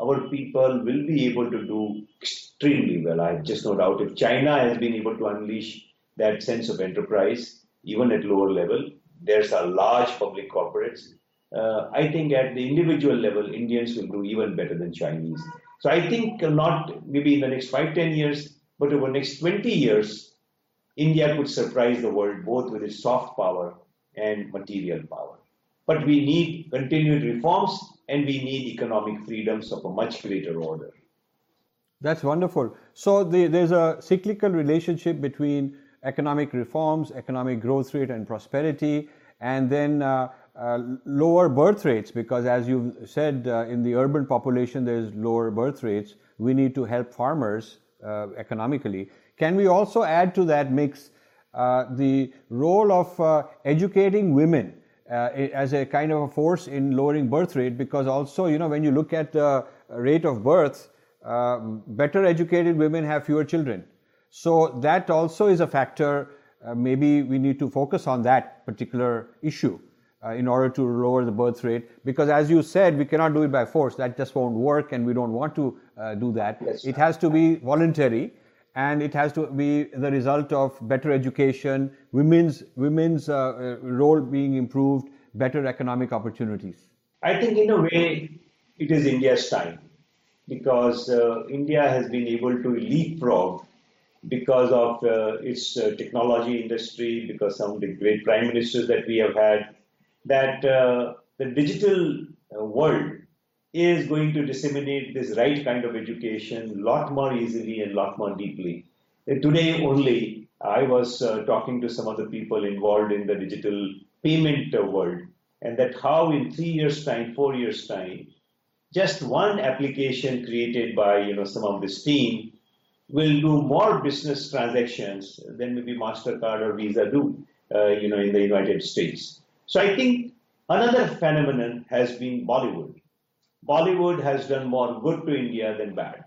our people will be able to do extremely well. I have just no doubt if China has been able to unleash that sense of enterprise, even at lower level, there's a large public corporates. Uh, I think at the individual level, Indians will do even better than Chinese. So I think not maybe in the next five, ten years, but over the next 20 years, India could surprise the world both with its soft power and material power. But we need continued reforms and we need economic freedoms of a much greater order. That's wonderful. So the, there's a cyclical relationship between economic reforms, economic growth rate, and prosperity, and then uh, uh, lower birth rates because as you've said uh, in the urban population there's lower birth rates. We need to help farmers uh, economically. Can we also add to that mix uh, the role of uh, educating women as a kind of a force in lowering birth rate? Because also you know when you look at the rate of birth better educated women have fewer children so that also is a factor. Maybe we need to focus on that particular issue uh, in order to lower the birth rate. Because as you said we cannot do it by force. That just won't work and we don't want to uh, do that. Yes, it has to be voluntary and it has to be the result of better education women's women's uh, uh role being improved better economic opportunities. I think in a way it is india's time. Because uh, india has been able to leapfrog because of uh, its technology industry because some of the great prime ministers that we have had that uh, the digital uh, world is going to disseminate this right kind of education a lot more easily and a lot more deeply. Today only, I was uh, talking to some of the people involved in the digital payment uh, world, and that how in three years' time, four years' time, just one application created by you know some of this team will do more business transactions than maybe Mastercard or Visa do, uh, you know, in the United States. So I think another phenomenon has been Bollywood. Bollywood has done more good to India than bad.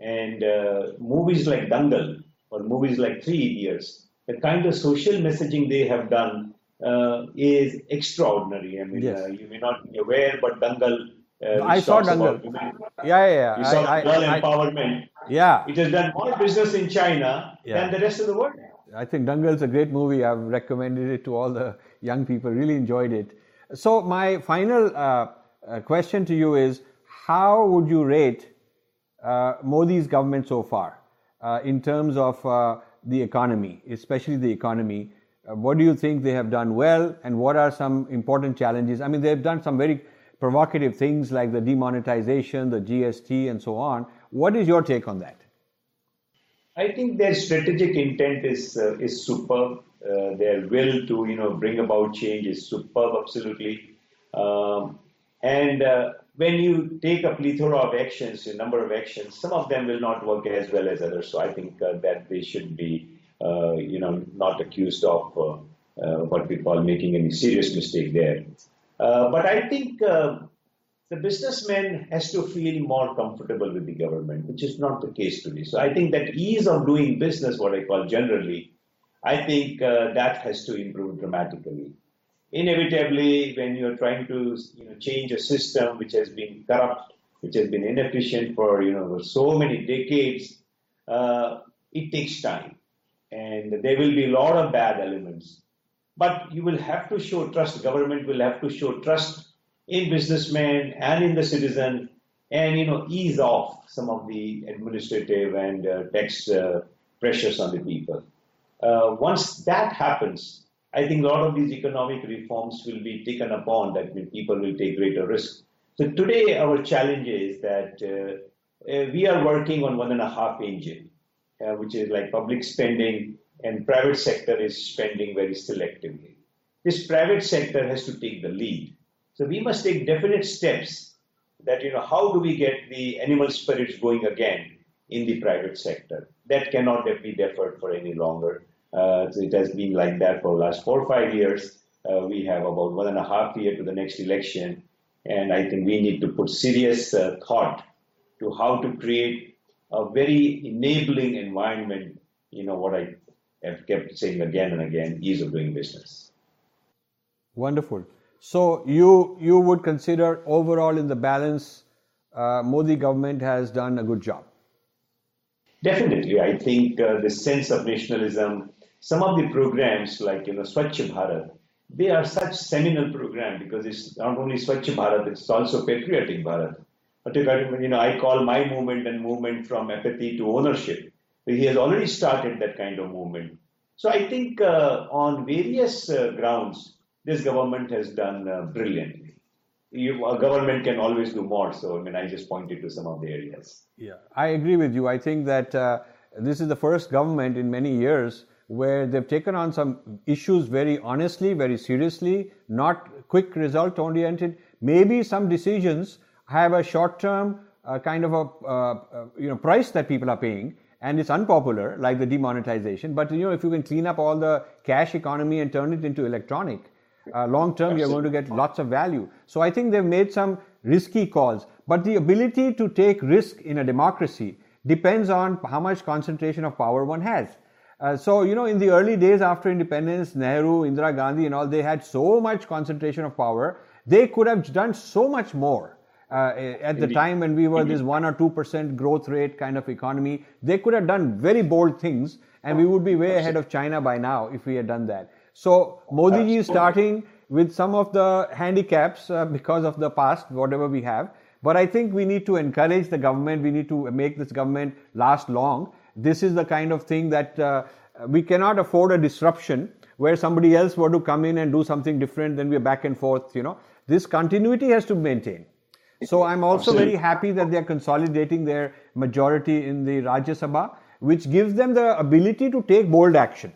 And uh, movies like Dangal or movies like Three Idiots the kind of social messaging they have done uh, is extraordinary. I mean, Yes. uh, you may not be aware, but Dangal. Uh, I saw Dangal. Yeah, yeah, yeah. You saw I, girl I, empowerment. yeah. It has done more business in China Yeah. than the rest of the world. I think Dangal's a great movie. I've recommended it to all the young people. Really enjoyed it. So my final uh, uh, question to you is: How would you rate uh, Modi's government so far uh, in terms of uh, the economy, especially the economy? Uh, what do you think they have done well, and what are some important challenges? I mean, they've done some very provocative things like the demonetization, the GST, and so on. What is your take on that? I think their strategic intent is uh, is superb. Uh, their will to you know bring about change is superb, absolutely. Um, and uh, when you take a plethora of actions, a number of actions, some of them will not work as well as others. So I think uh, that they should be uh, you know not accused of uh, what we call making any serious mistake there. Uh, but I think. Uh, the businessman has to feel more comfortable with the government, which is not the case today. So I think that ease of doing business, what I call generally, I think uh, that has to improve dramatically. Inevitably, when you're trying to you know, change a system which has been corrupt, which has been inefficient for you know for so many decades, uh, it takes time, and there will be a lot of bad elements. But you will have to show trust. Government will have to show trust in businessmen and in the citizen and you know ease off some of the administrative and uh, tax uh, pressures on the people uh, once that happens i think a lot of these economic reforms will be taken upon that means people will take greater risk so today our challenge is that uh, uh, we are working on one and a half engine uh, which is like public spending and private sector is spending very selectively this private sector has to take the lead so we must take definite steps that, you know, how do we get the animal spirits going again in the private sector? That cannot be deferred for any longer. Uh, so it has been like that for the last four or five years. Uh, we have about one and a half year to the next election. And I think we need to put serious uh, thought to how to create a very enabling environment, you know, what I have kept saying again and again, ease of doing business. Wonderful. So you you would consider overall in the balance, uh, Modi government has done a good job. Definitely, I think uh, the sense of nationalism, some of the programs like you know Swachh Bharat, they are such seminal program because it's not only Swachh Bharat, it's also Patriotic Bharat. But you know, I call my movement and movement from apathy to ownership. He has already started that kind of movement. So I think uh, on various uh, grounds, this government has done uh, brilliantly. You, a government can always do more. So I mean, I just pointed to some of the areas. Yeah, I agree with you. I think that uh, this is the first government in many years where they've taken on some issues very honestly, very seriously, not quick result oriented. Maybe some decisions have a short term uh, kind of a uh, you know price that people are paying and it's unpopular like the demonetization. But you know if you can clean up all the cash economy and turn it into electronic uh, long term you're going to get lots of value. So i think they've made some risky calls. But the ability to take risk in a democracy depends on how much concentration of power one has. Uh, so you know in the early days after independence nehru indira gandhi and all they had so much concentration of power they could have done so much more at the time when we were this one or two percent growth rate kind of economy, they could have done very bold things, and we would be way ahead of China by now if we had done that. So Modi ji is starting with some of the handicaps uh, because of the past, whatever we have. But I think we need to encourage the government. We need to make this government last long. This is the kind of thing that uh, we cannot afford a disruption where somebody else were to come in and do something different. Then we're back and forth. You know, this continuity has to maintain. So I'm also Absolutely. very happy that they are consolidating their majority in the Rajya Sabha, which gives them the ability to take bold action.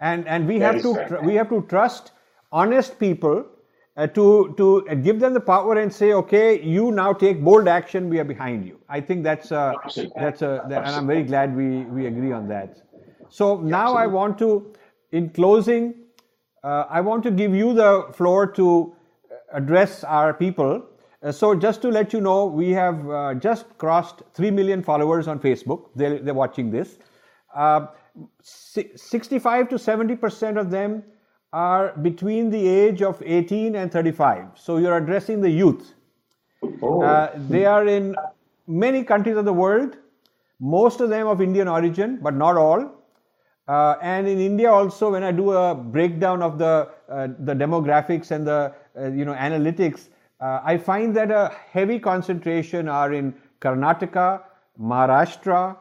And and we That have to right. we have to trust honest people uh, to to uh, give them the power and say, okay, you now take bold action. We are behind you. I think that's uh, that's a that, and I'm very glad we we agree on that. So now I want to, in closing, uh, I want to give you the floor to address our people. Uh, so just to let you know, we have uh, just crossed 3 million followers on Facebook. They're, they're watching this. uh, 65 to 70 percent of them are between the age of 18 and 35. So you're addressing the youth. Oh. Uh, they are in many countries of the world, most of them of Indian origin, but not all. Uh, and in India also, when I do a breakdown of the uh, the demographics and the uh, you know analytics, uh, I find that a heavy concentration are in Karnataka, Maharashtra,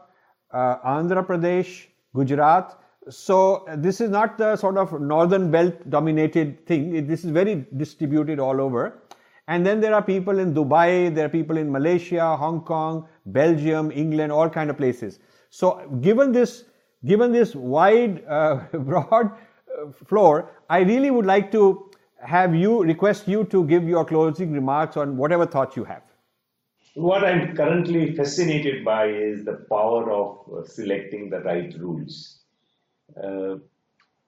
uh, Andhra Pradesh, Gujarat. So uh, this is not the sort of northern belt dominated thing. It, this is very distributed all over. And then there are people in Dubai, there are people in Malaysia, Hong Kong, Belgium, England, all kind of places. So given this, given this wide, uh, broad uh, floor, I really would like to have you request you to give your closing remarks on whatever thoughts you have. What I'm currently fascinated by is the power of uh, selecting the right rules. Uh,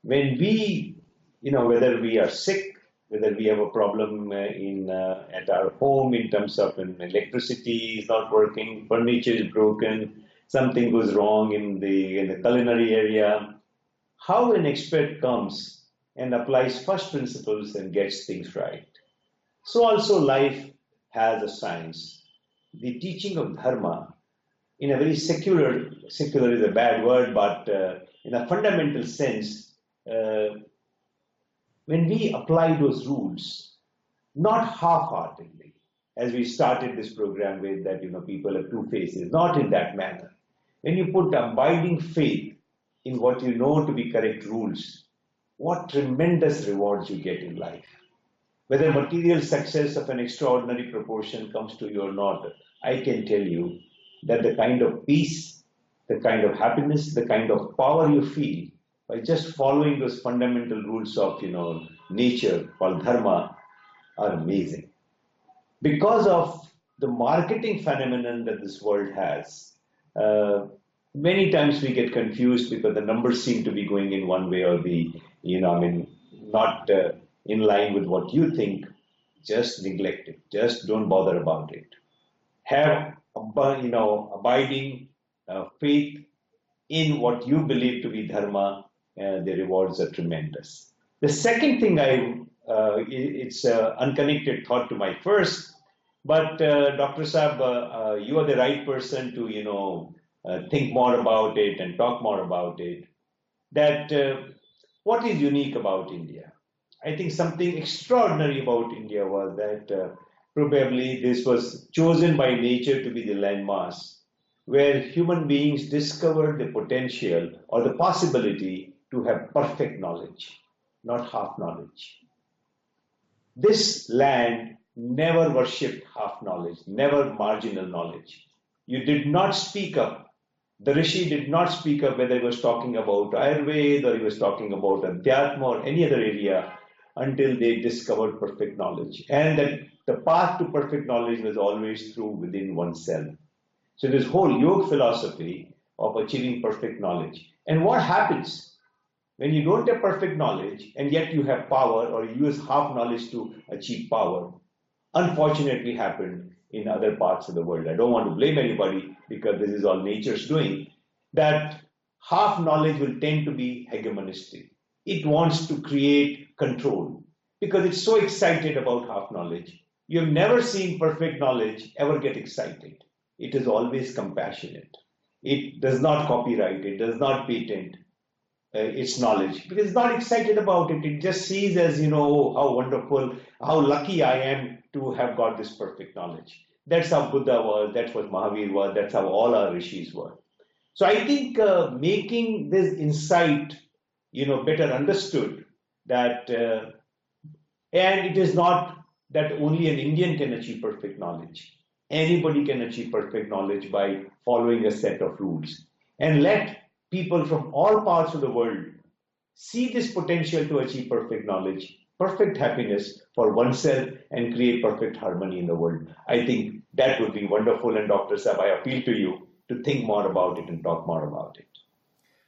when we, you know, whether we are sick, whether we have a problem uh, in uh, at our home in terms of electricity is not working, furniture is broken, something goes wrong in the in the culinary area, how an expert comes and applies first principles and gets things right. So also life has a science. The teaching of dharma, in a very secular, secular is a bad word, but uh, in a fundamental sense, uh, when we apply those rules, not half-heartedly, as we started this program with that, you know, people have two faces, not in that manner. When you put abiding faith in what you know to be correct rules, what tremendous rewards you get in life. Whether material success of an extraordinary proportion comes to you or not, I can tell you that the kind of peace, the kind of happiness, the kind of power you feel by just following those fundamental rules of you know nature called dharma are amazing. Because of the marketing phenomenon that this world has, uh, many times we get confused because the numbers seem to be going in one way or the you know, I mean, not uh, in line with what you think, just neglect it. Just don't bother about it. Have, you know, abiding uh, faith in what you believe to be dharma. Uh, the rewards are tremendous. The second thing I, uh, it's an unconnected thought to my first, but uh, Dr. Saab, uh, you are the right person to, you know, think more about it and talk more about it. That what is unique about India? I think something extraordinary about India was that uh, probably this was chosen by nature to be the landmass where human beings discovered the potential or the possibility to have perfect knowledge, not half knowledge. This land never worshipped half knowledge, never marginal knowledge. You did not speak up the Rishi did not speak up whether he was talking about Ayurveda or he was talking about Adhyatma or any other area until they discovered perfect knowledge. And that the path to perfect knowledge was always through within oneself. So this whole yoga philosophy of achieving perfect knowledge. And what happens when you don't have perfect knowledge and yet you have power or you use half knowledge to achieve power? Unfortunately happened in other parts of the world. I don't want to blame anybody because this is all nature's doing. That half knowledge will tend to be hegemonistic. It wants to create control because it's so excited about half knowledge. You have never seen perfect knowledge ever get excited. It is always compassionate. It does not copyright, it does not patent uh, its knowledge because it's not excited about it. It just sees as, you know, how wonderful, how lucky I am to have got this perfect knowledge. That's how Buddha was, that's what Mahavir was, that's how all our rishis were. So I think uh, making this insight, you know, better understood that, uh, and it is not that only an Indian can achieve perfect knowledge. Anybody can achieve perfect knowledge by following a set of rules. And let people from all parts of the world see this potential to achieve perfect knowledge perfect happiness for oneself and create perfect harmony in the world. I think that would be wonderful. And Dr. Saab, I appeal to you to think more about it and talk more about it.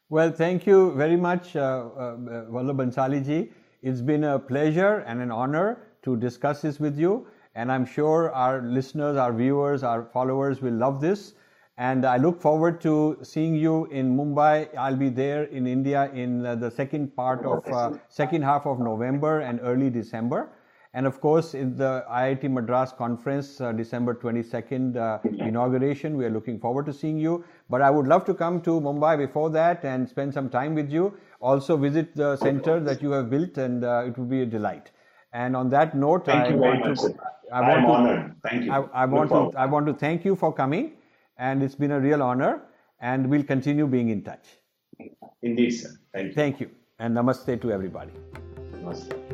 Well, thank you very much, uh, uh, Vallabh ji. It's been a pleasure and an honor to discuss this with you. And I'm sure our listeners, our viewers, our followers will love this. And I look forward to seeing you in Mumbai. I'll be there in India in uh, the second part of uh, second half of November and early December. And of course, in the IIT Madras conference, uh, December 22nd uh, inauguration, we are looking forward to seeing you. But I would love to come to Mumbai before that and spend some time with you. Also visit the center that you have built, and uh, it would be a delight. And on that note, thank I you very want much. to, I want I'm to, honored. Thank you. I, I want to I want to thank you for coming, and it's been a real honor. And we'll continue being in touch. Indeed, sir. Thank you. Thank you, and namaste to everybody. Namaste.